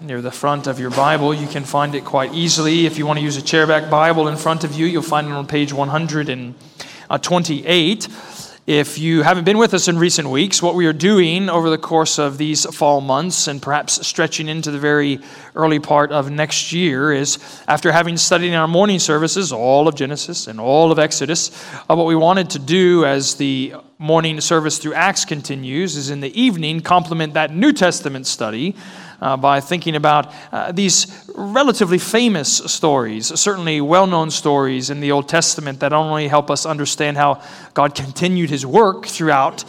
near the front of your Bible. You can find it quite easily. If you want to use a chairback Bible in front of you, you'll find it on page 128. If you haven't been with us in recent weeks, what we are doing over the course of these fall months and perhaps stretching into the very early part of next year is after having studied in our morning services all of Genesis and all of Exodus, uh, what we wanted to do as the morning service through Acts continues is in the evening complement that New Testament study uh, by thinking about uh, these relatively famous stories, certainly well known stories in the Old Testament that only help us understand how God continued his work throughout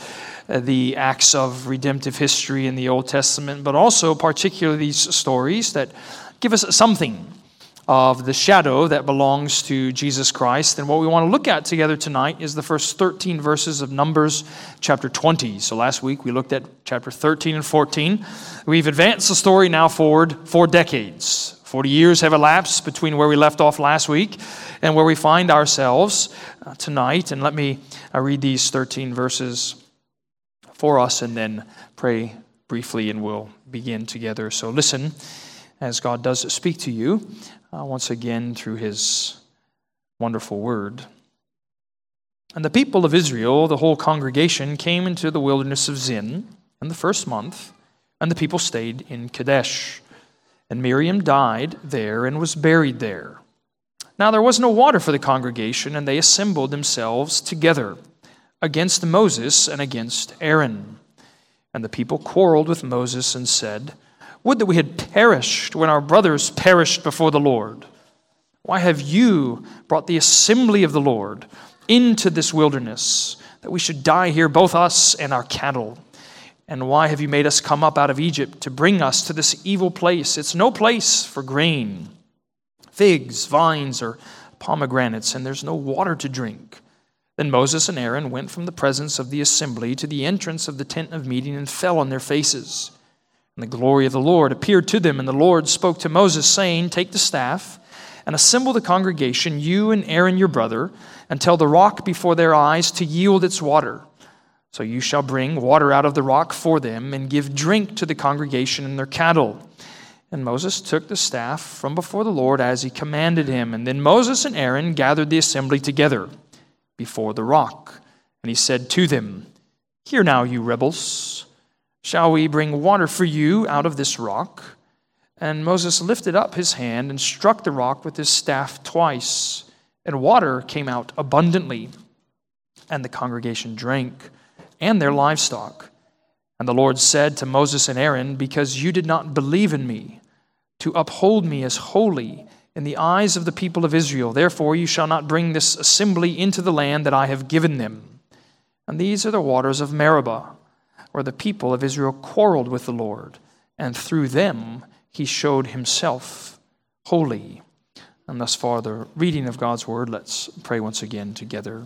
uh, the acts of redemptive history in the Old Testament, but also particularly these stories that give us something of the shadow that belongs to Jesus Christ. And what we want to look at together tonight is the first 13 verses of Numbers chapter 20. So last week we looked at chapter 13 and 14. We've advanced the story now forward four decades. 40 years have elapsed between where we left off last week and where we find ourselves uh, tonight. And let me uh, read these 13 verses for us and then pray briefly and we'll begin together. So listen as God does speak to you uh, once again through his wonderful word. And the people of Israel, the whole congregation, came into the wilderness of Zin in the first month, and the people stayed in Kadesh. And Miriam died there and was buried there. Now there was no water for the congregation, and they assembled themselves together against Moses and against Aaron. And the people quarreled with Moses and said, would that we had perished when our brothers perished before the Lord. Why have you brought the assembly of the Lord into this wilderness, that we should die here, both us and our cattle? And why have you made us come up out of Egypt to bring us to this evil place? It's no place for grain, figs, vines, or pomegranates, and there's no water to drink. Then Moses and Aaron went from the presence of the assembly to the entrance of the tent of meeting and fell on their faces. And the glory of the Lord appeared to them, and the Lord spoke to Moses, saying, Take the staff and assemble the congregation, you and Aaron your brother, and tell the rock before their eyes to yield its water. So you shall bring water out of the rock for them, and give drink to the congregation and their cattle. And Moses took the staff from before the Lord as he commanded him. And then Moses and Aaron gathered the assembly together before the rock. And he said to them, Hear now, you rebels. Shall we bring water for you out of this rock? And Moses lifted up his hand and struck the rock with his staff twice, and water came out abundantly. And the congregation drank, and their livestock. And the Lord said to Moses and Aaron, Because you did not believe in me, to uphold me as holy in the eyes of the people of Israel, therefore you shall not bring this assembly into the land that I have given them. And these are the waters of Meribah where the people of Israel quarreled with the Lord, and through them he showed himself holy. And thus far, the reading of God's word. Let's pray once again together.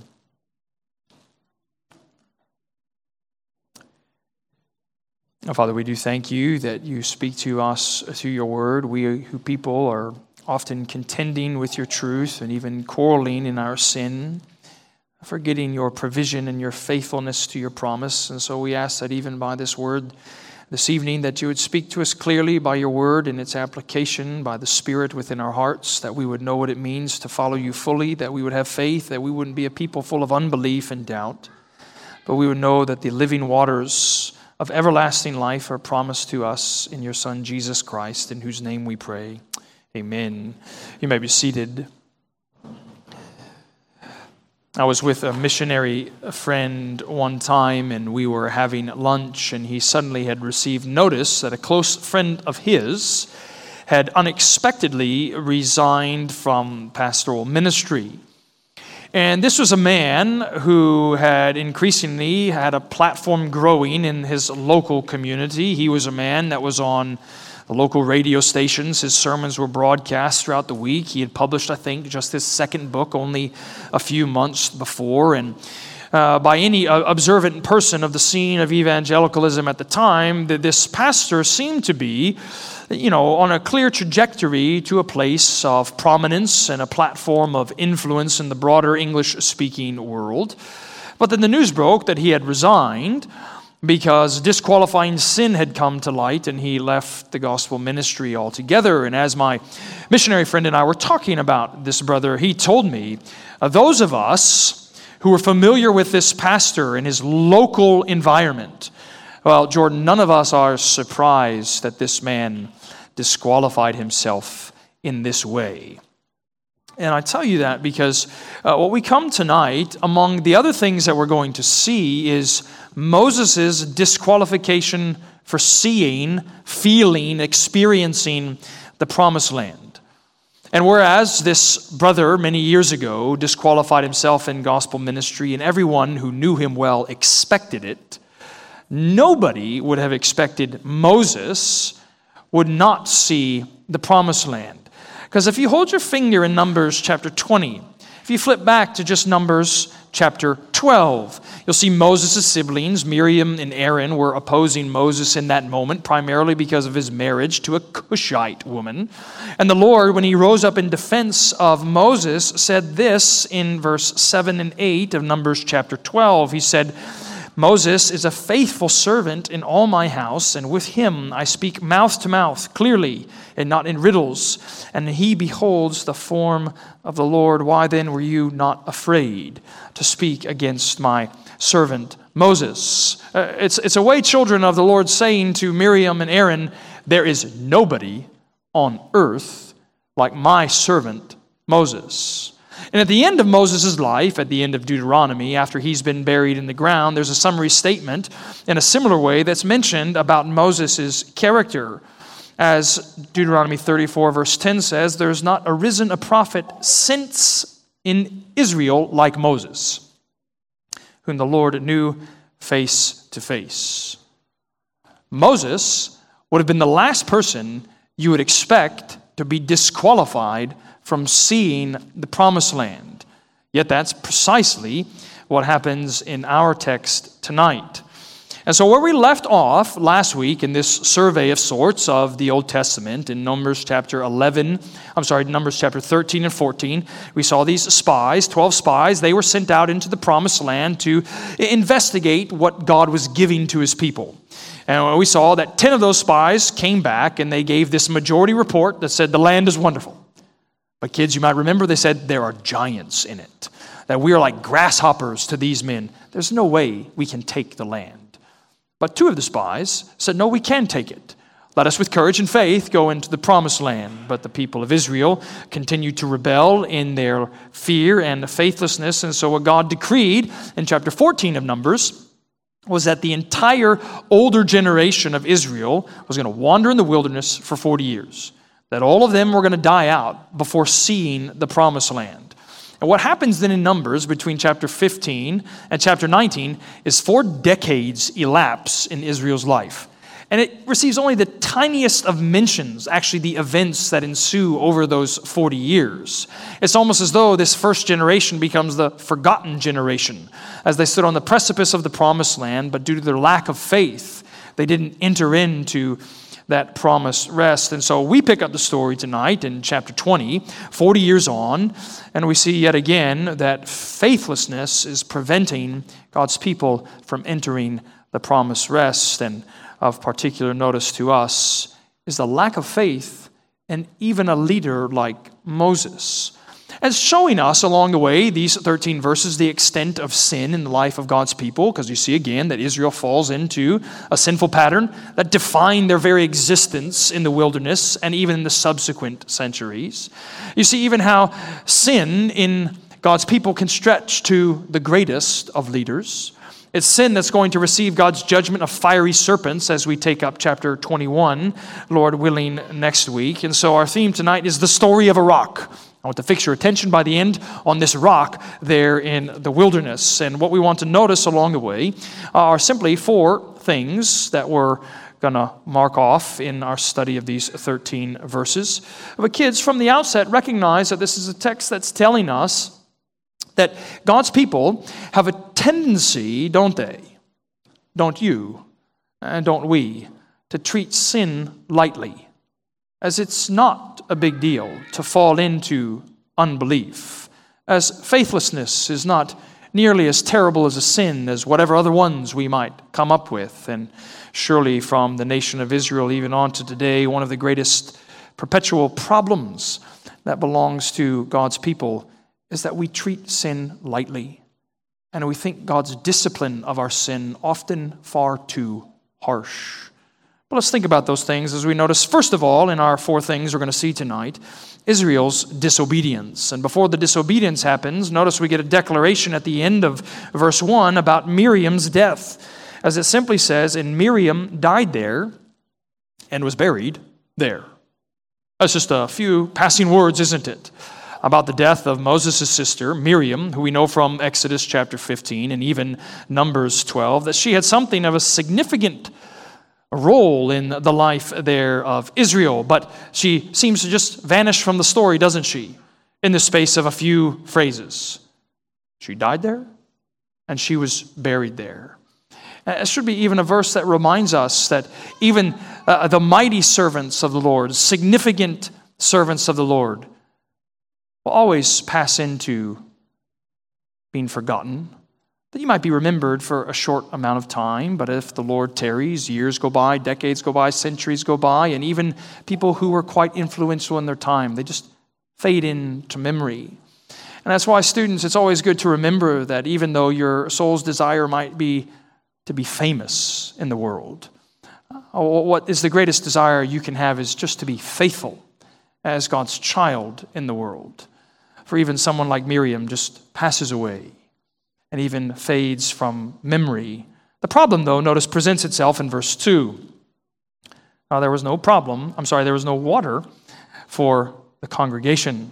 Father, we do thank you that you speak to us through your word. We, who people, are often contending with your truth and even quarreling in our sin forgetting your provision and your faithfulness to your promise. And so we ask that even by this word this evening, that you would speak to us clearly by your word and its application, by the Spirit within our hearts, that we would know what it means to follow you fully, that we would have faith, that we wouldn't be a people full of unbelief and doubt, but we would know that the living waters of everlasting life are promised to us in your Son, Jesus Christ, in whose name we pray. Amen. You may be seated. I was with a missionary friend one time, and we were having lunch, and he suddenly had received notice that a close friend of his had unexpectedly resigned from pastoral ministry. And this was a man who had increasingly had a platform growing in his local community. He was a man that was on the local radio stations. His sermons were broadcast throughout the week. He had published, I think, just his second book only a few months before. And uh, by any uh, observant person of the scene of evangelicalism at the time, that this pastor seemed to be, you know, on a clear trajectory to a place of prominence and a platform of influence in the broader English speaking world. But then the news broke that he had resigned because disqualifying sin had come to light and he left the gospel ministry altogether. And as my missionary friend and I were talking about this brother, he told me uh, those of us who were familiar with this pastor and his local environment, well, Jordan, none of us are surprised that this man disqualified himself in this way. And I tell you that because uh, what we come tonight, among the other things that we're going to see, is Moses' disqualification for seeing, feeling, experiencing the promised land. And whereas this brother many years ago disqualified himself in gospel ministry, and everyone who knew him well expected it, nobody would have expected Moses would not see the promised land. Because if you hold your finger in Numbers chapter 20, if you flip back to just Numbers chapter 12, you'll see Moses' siblings, Miriam and Aaron, were opposing Moses in that moment, primarily because of his marriage to a Cushite woman. And the Lord, when he rose up in defense of Moses, said this in verse 7 and 8 of Numbers chapter 12. He said, Moses is a faithful servant in all my house, and with him I speak mouth to mouth, clearly, and not in riddles. And he beholds the form of the Lord. Why then were you not afraid to speak against my servant Moses? Uh, it's, it's a way, children of the Lord, saying to Miriam and Aaron, There is nobody on earth like my servant Moses. And at the end of Moses' life, at the end of Deuteronomy, after he's been buried in the ground, there's a summary statement in a similar way that's mentioned about Moses' character. As Deuteronomy 34, verse 10 says, There's not arisen a prophet since in Israel like Moses, whom the Lord knew face to face. Moses would have been the last person you would expect to be disqualified from seeing the promised land. Yet that's precisely what happens in our text tonight. And so, where we left off last week in this survey of sorts of the Old Testament in Numbers chapter 11, I'm sorry, Numbers chapter 13 and 14, we saw these spies, 12 spies. They were sent out into the promised land to investigate what God was giving to his people. And we saw that 10 of those spies came back and they gave this majority report that said the land is wonderful. But, kids, you might remember they said there are giants in it, that we are like grasshoppers to these men. There's no way we can take the land. But two of the spies said, No, we can take it. Let us, with courage and faith, go into the promised land. But the people of Israel continued to rebel in their fear and faithlessness. And so, what God decreed in chapter 14 of Numbers was that the entire older generation of Israel was going to wander in the wilderness for 40 years that all of them were going to die out before seeing the promised land. And what happens then in Numbers between chapter 15 and chapter 19 is four decades elapse in Israel's life. And it receives only the tiniest of mentions, actually, the events that ensue over those 40 years. It's almost as though this first generation becomes the forgotten generation, as they stood on the precipice of the promised land, but due to their lack of faith, they didn't enter into that promised rest. And so we pick up the story tonight in chapter 20, 40 years on, and we see yet again that faithlessness is preventing God's people from entering the promised rest. And of particular notice to us is the lack of faith and even a leader like Moses as showing us along the way, these 13 verses, the extent of sin in the life of God's people, because you see again that Israel falls into a sinful pattern that defined their very existence in the wilderness and even in the subsequent centuries. You see even how sin in God's people can stretch to the greatest of leaders. It's sin that's going to receive God's judgment of fiery serpents as we take up chapter 21, Lord willing, next week. And so our theme tonight is the story of a rock. I want to fix your attention by the end on this rock there in the wilderness. And what we want to notice along the way are simply four things that we're going to mark off in our study of these 13 verses. But kids, from the outset, recognize that this is a text that's telling us that God's people have a tendency, don't they? Don't you? And don't we? To treat sin lightly as it's not a big deal to fall into unbelief, as faithlessness is not nearly as terrible as a sin as whatever other ones we might come up with. And surely from the nation of Israel, even on to today, one of the greatest perpetual problems that belongs to God's people is that we treat sin lightly. And we think God's discipline of our sin often far too harsh. But let's think about those things as we notice, first of all, in our four things we're going to see tonight, Israel's disobedience. And before the disobedience happens, notice we get a declaration at the end of verse 1 about Miriam's death. As it simply says, and Miriam died there and was buried there. That's just a few passing words, isn't it? About the death of Moses' sister, Miriam, who we know from Exodus chapter 15 and even Numbers 12, that she had something of a significant role in the life there of Israel. But she seems to just vanish from the story, doesn't she? In the space of a few phrases. She died there and she was buried there. Uh, it should be even a verse that reminds us that even uh, the mighty servants of the Lord, significant servants of the Lord, will always pass into being forgotten. That you might be remembered for a short amount of time, but if the Lord tarries, years go by, decades go by, centuries go by, and even people who were quite influential in their time, they just fade into memory. And that's why, students, it's always good to remember that even though your soul's desire might be to be famous in the world, uh, what is the greatest desire you can have is just to be faithful as God's child in the world. For even someone like Miriam just passes away and even fades from memory. The problem, though, notice, presents itself in verse 2. Now, there was no problem, I'm sorry, there was no water for the congregation,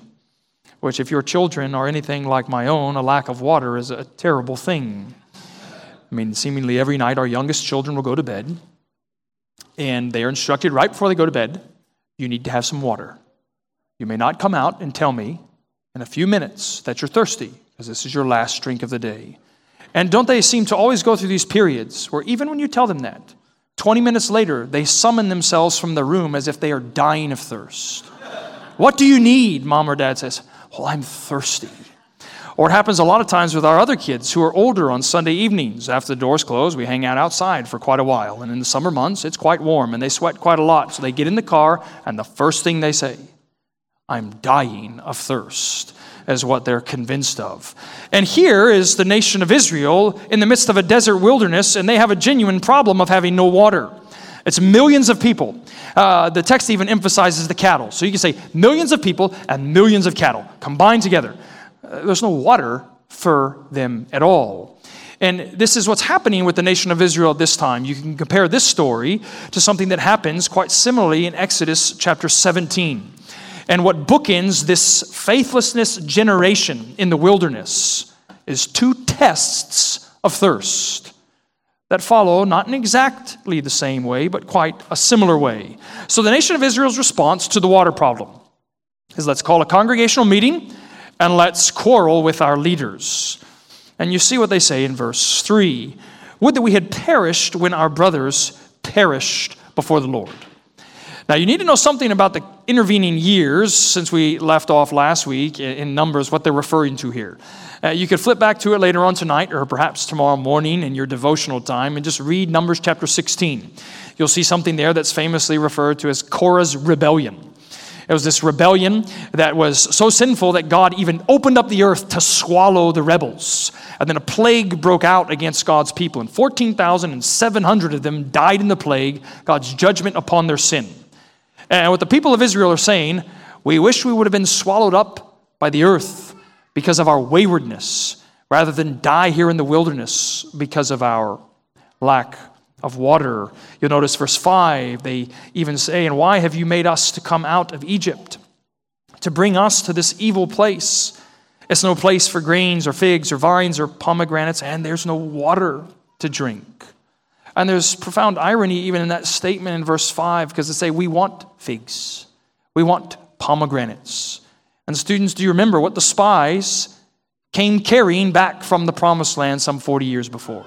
which, if your children are anything like my own, a lack of water is a terrible thing. I mean, seemingly every night our youngest children will go to bed, and they are instructed right before they go to bed you need to have some water. You may not come out and tell me in a few minutes that you're thirsty because this is your last drink of the day. And don't they seem to always go through these periods where even when you tell them that, 20 minutes later, they summon themselves from the room as if they are dying of thirst. what do you need? Mom or dad says, Well, I'm thirsty. Or it happens a lot of times with our other kids who are older on Sunday evenings. After the doors close, we hang out outside for quite a while. And in the summer months, it's quite warm and they sweat quite a lot. So they get in the car, and the first thing they say, I'm dying of thirst is what they're convinced of. And here is the nation of Israel in the midst of a desert wilderness, and they have a genuine problem of having no water. It's millions of people. Uh, the text even emphasizes the cattle. So you can say millions of people and millions of cattle combined together. Uh, there's no water for them at all. And this is what's happening with the nation of Israel at this time. You can compare this story to something that happens quite similarly in Exodus chapter 17. And what bookends this faithlessness generation in the wilderness is two tests of thirst that follow not in exactly the same way, but quite a similar way. So, the nation of Israel's response to the water problem is let's call a congregational meeting and let's quarrel with our leaders. And you see what they say in verse 3 Would that we had perished when our brothers perished before the Lord. Now, you need to know something about the intervening years since we left off last week in Numbers, what they're referring to here. Uh, you could flip back to it later on tonight or perhaps tomorrow morning in your devotional time and just read Numbers chapter 16. You'll see something there that's famously referred to as Korah's rebellion. It was this rebellion that was so sinful that God even opened up the earth to swallow the rebels. And then a plague broke out against God's people, and 14,700 of them died in the plague, God's judgment upon their sin. And what the people of Israel are saying, we wish we would have been swallowed up by the earth because of our waywardness, rather than die here in the wilderness because of our lack of water. You'll notice verse 5, they even say, And why have you made us to come out of Egypt? To bring us to this evil place. It's no place for grains or figs or vines or pomegranates, and there's no water to drink. And there's profound irony even in that statement in verse 5 because they say, We want figs, we want pomegranates. And students, do you remember what the spies came carrying back from the promised land some 40 years before?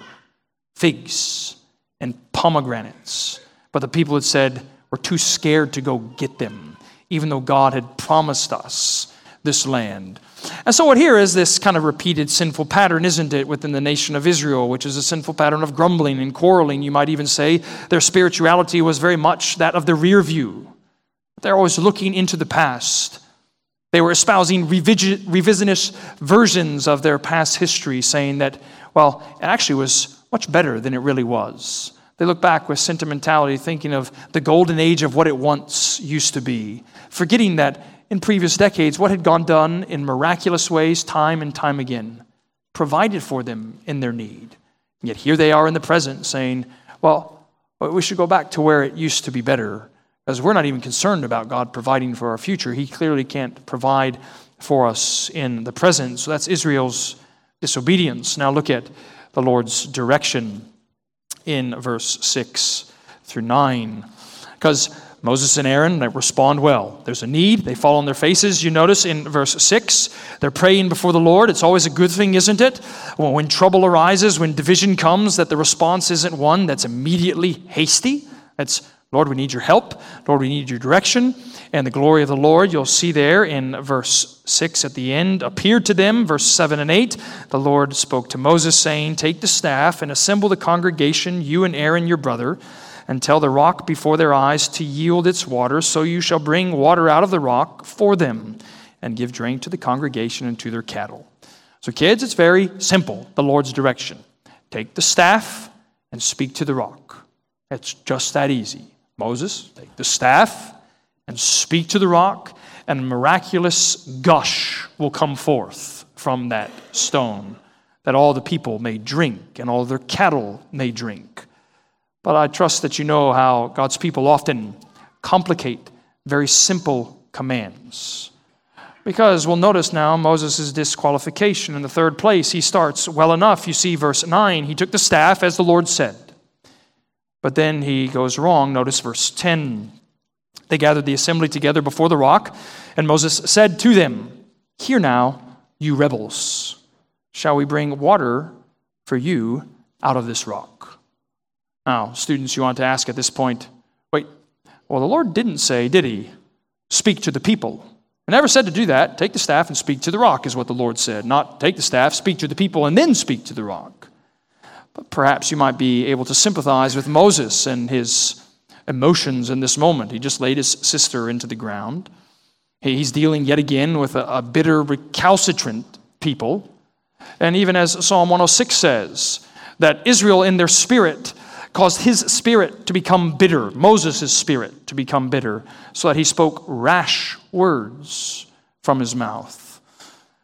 Figs and pomegranates. But the people had said, We're too scared to go get them, even though God had promised us this land. And so, what here is this kind of repeated sinful pattern, isn't it, within the nation of Israel, which is a sinful pattern of grumbling and quarreling. You might even say their spirituality was very much that of the rear view. They're always looking into the past. They were espousing revisionist versions of their past history, saying that, well, it actually was much better than it really was. They look back with sentimentality, thinking of the golden age of what it once used to be, forgetting that in previous decades, what had gone done in miraculous ways, time and time again, provided for them in their need. And yet here they are in the present saying, well, we should go back to where it used to be better, because we're not even concerned about God providing for our future. He clearly can't provide for us in the present. So that's Israel's disobedience. Now look at the Lord's direction in verse 6 through 9. Because Moses and Aaron they respond well. There's a need, they fall on their faces. You notice in verse 6, they're praying before the Lord. It's always a good thing, isn't it? When trouble arises, when division comes, that the response isn't one that's immediately hasty. That's, Lord, we need your help. Lord, we need your direction. And the glory of the Lord, you'll see there in verse 6 at the end, appeared to them. Verse 7 and 8, the Lord spoke to Moses, saying, Take the staff and assemble the congregation, you and Aaron your brother and tell the rock before their eyes to yield its water. So you shall bring water out of the rock for them and give drink to the congregation and to their cattle. So, kids, it's very simple the Lord's direction. Take the staff and speak to the rock. It's just that easy. Moses, take the staff and speak to the rock, and miraculous gush will come forth from that stone that all the people may drink and all their cattle may drink. But I trust that you know how God's people often complicate very simple commands. Because we'll notice now Moses' disqualification. In the third place, he starts well enough. You see, verse 9, he took the staff as the Lord said. But then he goes wrong. Notice verse 10. They gathered the assembly together before the rock, and Moses said to them, Hear now, you rebels, shall we bring water for you out of this rock? Now, students, you want to ask at this point wait, well, the Lord didn't say, did he? Speak to the people. He never said to do that. Take the staff and speak to the rock, is what the Lord said. Not take the staff, speak to the people, and then speak to the rock. But perhaps you might be able to sympathize with Moses and his emotions in this moment. He just laid his sister into the ground. He's dealing yet again with a, a bitter, recalcitrant people. And even as Psalm 106 says, that Israel in their spirit caused his spirit to become bitter, Moses' spirit to become bitter, so that he spoke rash words from his mouth.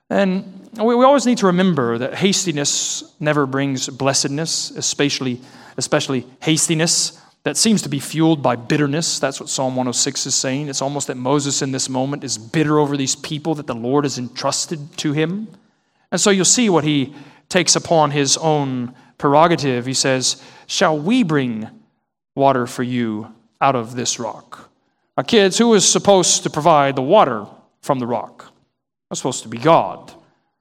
And we, always need to remember that hastiness never brings blessedness, especially, especially hastiness that seems to be fueled by bitterness. That's what Psalm 106 is saying. It's almost that Moses in this moment is bitter over these people that the Lord has entrusted to him. And so you'll see what he takes upon his own prerogative. He says, Shall we bring water for you out of this rock? Now, kids, who is supposed to provide the water from the rock? It's supposed to be God.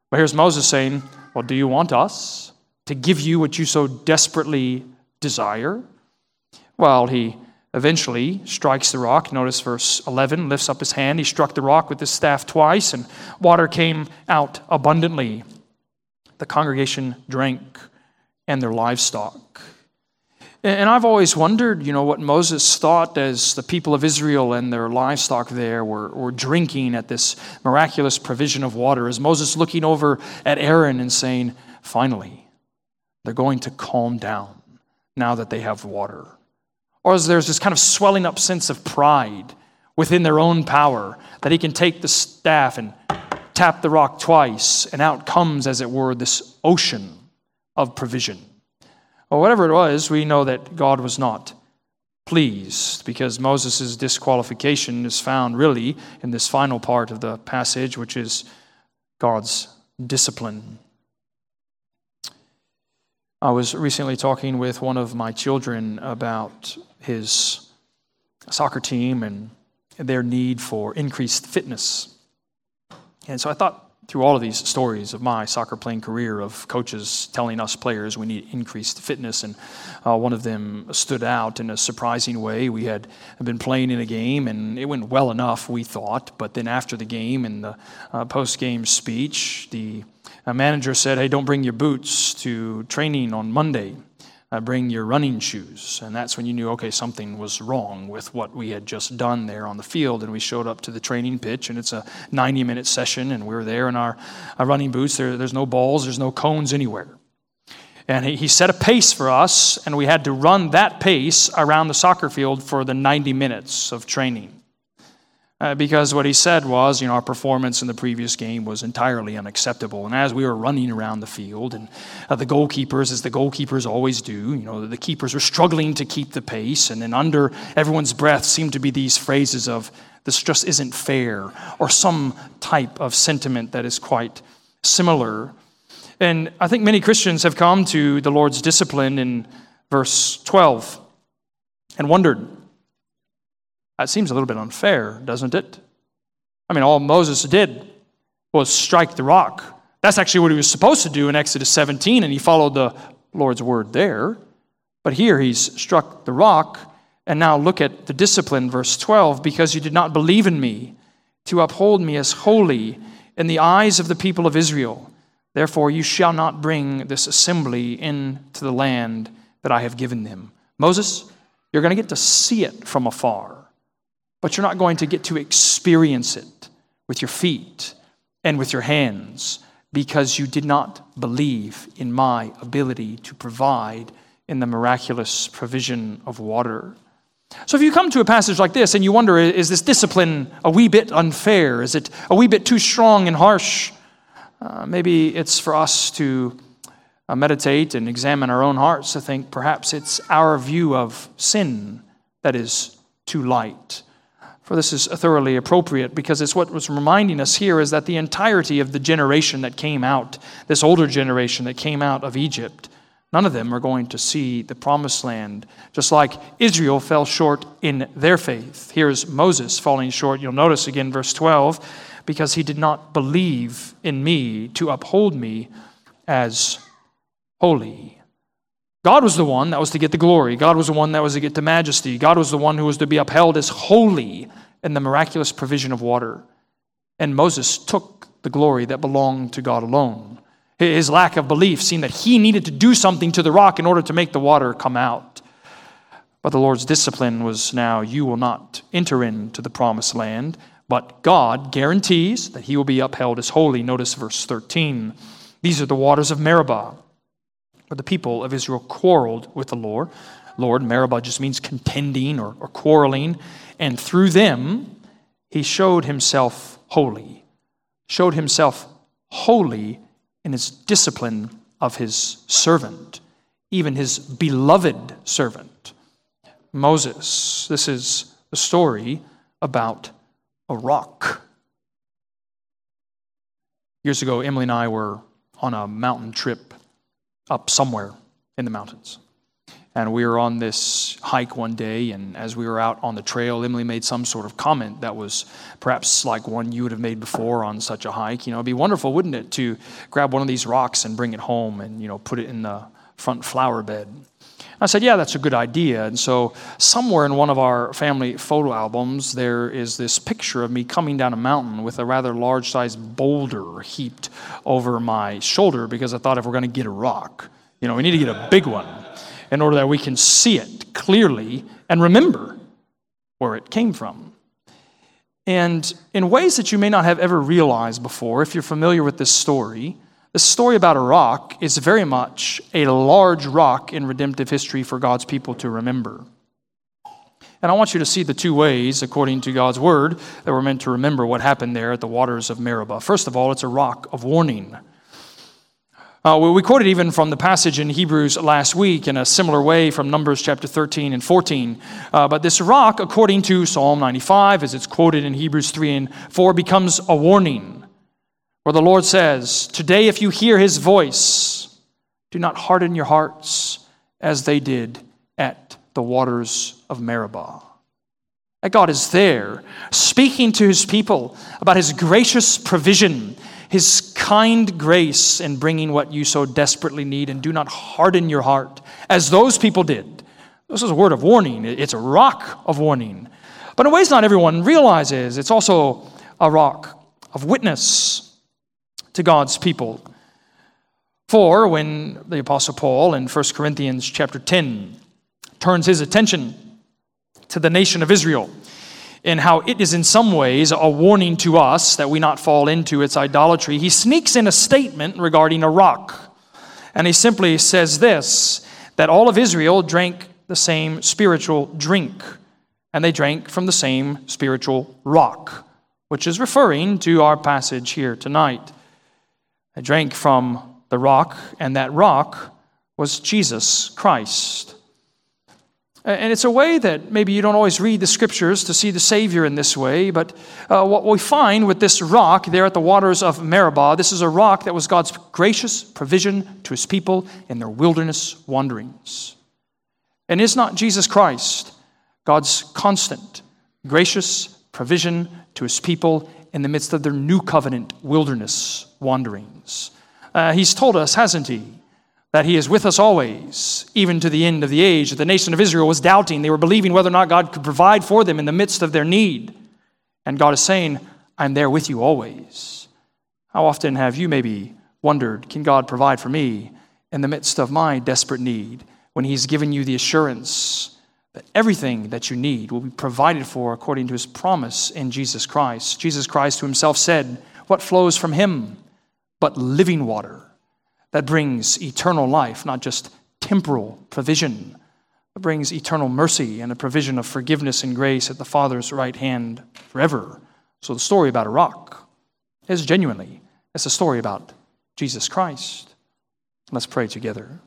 But here's Moses saying, Well, do you want us to give you what you so desperately desire? Well, he eventually strikes the rock. Notice verse 11 lifts up his hand. He struck the rock with his staff twice, and water came out abundantly. The congregation drank and their livestock. And I've always wondered, you know, what Moses thought as the people of Israel and their livestock there were, were drinking at this miraculous provision of water. Is Moses looking over at Aaron and saying, finally, they're going to calm down now that they have water? Or is there this kind of swelling up sense of pride within their own power that he can take the staff and tap the rock twice, and out comes, as it were, this ocean of provision. Well, whatever it was, we know that God was not pleased because Moses' disqualification is found really in this final part of the passage, which is God's discipline. I was recently talking with one of my children about his soccer team and their need for increased fitness. And so I thought through all of these stories of my soccer playing career of coaches telling us players we need increased fitness. And uh, one of them stood out in a surprising way. We had been playing in a game and it went well enough, we thought. But then after the game, and the uh, post game speech, the uh, manager said, Hey, don't bring your boots to training on Monday uh, bring your running shoes. And that's when you knew, okay, something was wrong with what we had just done there on the field. And we showed up to the training pitch, and it's a 90 minute session, and we were there in our, our running boots. There, there's no balls, there's no cones anywhere. And he, he set a pace for us, and we had to run that pace around the soccer field for the 90 minutes of training. Uh, because what he said was, you know, our performance in the previous game was entirely unacceptable. And as we were running around the field, and uh, the goalkeepers, as the goalkeepers always do, you know, the keepers were struggling to keep the pace. And then under everyone's breath seemed to be these phrases of, this just isn't fair, or some type of sentiment that is quite similar. And I think many Christians have come to the Lord's discipline in verse 12 and wondered, that seems a little bit unfair, doesn't it? I mean, all Moses did was strike the rock. That's actually what he was supposed to do in Exodus 17, and he followed the Lord's word there. But here he's struck the rock, and now look at the discipline, verse 12 because you did not believe in me to uphold me as holy in the eyes of the people of Israel. Therefore, you shall not bring this assembly into the land that I have given them. Moses, you're going to get to see it from afar but you're not going to get to experience it with your feet and with your hands because you did not believe in my ability to provide in the miraculous provision of water. So, if you come to a passage like this and you wonder, is this discipline a wee bit unfair? Is it a wee bit too strong and harsh? Uh, maybe it's for us to uh, meditate and examine our own hearts to think perhaps it's our view of sin that is too light for this is thoroughly appropriate because it's what was reminding us here is that the entirety of the generation that came out, this older generation that came out of Egypt, none of them are going to see the promised land, just like Israel fell short in their faith. Here's Moses falling short. You'll notice again, verse 12, because he did not believe in me to uphold me as holy. God was the one that was to get the glory. God was the one that was to get the majesty. God was the one who was to be upheld as holy in the miraculous provision of water. And Moses took the glory that belonged to God alone. His lack of belief seemed that he needed to do something to the rock in order to make the water come out. But the Lord's discipline was now you will not enter into the promised land, but God guarantees that he will be upheld as holy. Notice verse 13. These are the waters of Meribah but the people of Israel quarreled with the Lord. Lord, Meribah just means contending or, or quarreling. And through them, he showed himself holy, showed himself holy in his discipline of his servant, even his beloved servant, Moses. This is the story about a rock. Years ago, Emily and I were on a mountain trip up somewhere in the mountains. And we were on this hike one day, and as we were out on the trail, Emily made some sort of comment that was perhaps like one you would have made before on such a hike. You know, it'd be wonderful, wouldn't it, to grab one of these rocks and bring it home and, you know, put it in the front flower bed. I said, Yeah, that's a good idea. And so, somewhere in one of our family photo albums, there is this picture of me coming down a mountain with a rather large sized boulder heaped over my shoulder because I thought if we're going to get a rock, you know, we need to get a big one in order that we can see it clearly and remember where it came from. And in ways that you may not have ever realized before, if you're familiar with this story, the story about a rock is very much a large rock in redemptive history for God's people to remember. And I want you to see the two ways, according to God's word, that we're meant to remember what happened there at the waters of Meribah. First of all, it's a rock of warning. Uh, we quoted even from the passage in Hebrews last week in a similar way from Numbers chapter 13 and 14. Uh, but this rock, according to Psalm 95, as it's quoted in Hebrews 3 and 4, becomes a warning where the Lord says, Today, if you hear his voice, do not harden your hearts as they did at the waters of Meribah. That God is there speaking to his people about his gracious provision, his kind grace in bringing what you so desperately need, and do not harden your heart as those people did. This is a word of warning, it's a rock of warning. But in ways not everyone realizes, it's also a rock of witness to God's people. For when the Apostle Paul in 1 Corinthians chapter 10 turns his attention to the nation of Israel, and how it is in some ways a warning to us that we not fall into its idolatry, he sneaks in a statement regarding a rock. And he simply says this that all of Israel drank the same spiritual drink, and they drank from the same spiritual rock, which is referring to our passage here tonight. They drank from the rock, and that rock was Jesus Christ. And it's a way that maybe you don't always read the scriptures to see the Savior in this way, but uh, what we find with this rock there at the waters of Meribah, this is a rock that was God's gracious provision to his people in their wilderness wanderings. And is not Jesus Christ God's constant, gracious provision to his people in the midst of their new covenant wilderness wanderings? Uh, he's told us, hasn't he? that he is with us always, even to the end of the age. The nation of Israel was doubting. They were believing whether or not God could provide for them in the midst of their need. And God is saying, I'm there with you always. How often have you maybe wondered, can God provide for me in the midst of my desperate need when he's given you the assurance that everything that you need will be provided for according to his promise in Jesus Christ? Jesus Christ, who himself said, What flows from him but living water? that brings eternal life, not just temporal provision. It brings eternal mercy and a provision of forgiveness and grace at the Father's right hand forever. So the story about a rock is genuinely, it's a story about Jesus Christ. Let's pray together.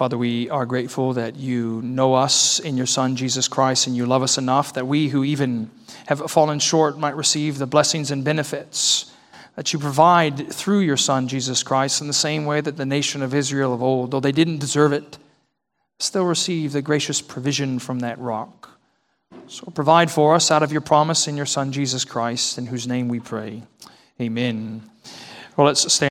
Father, we are grateful that you know us in your Son, Jesus Christ, and you love us enough that we who even have fallen short might receive the blessings and benefits that you provide through your Son, Jesus Christ, in the same way that the nation of Israel of old, though they didn't deserve it, still receive the gracious provision from that rock. So provide for us out of your promise in your Son, Jesus Christ, in whose name we pray. Amen. Well, let's stand.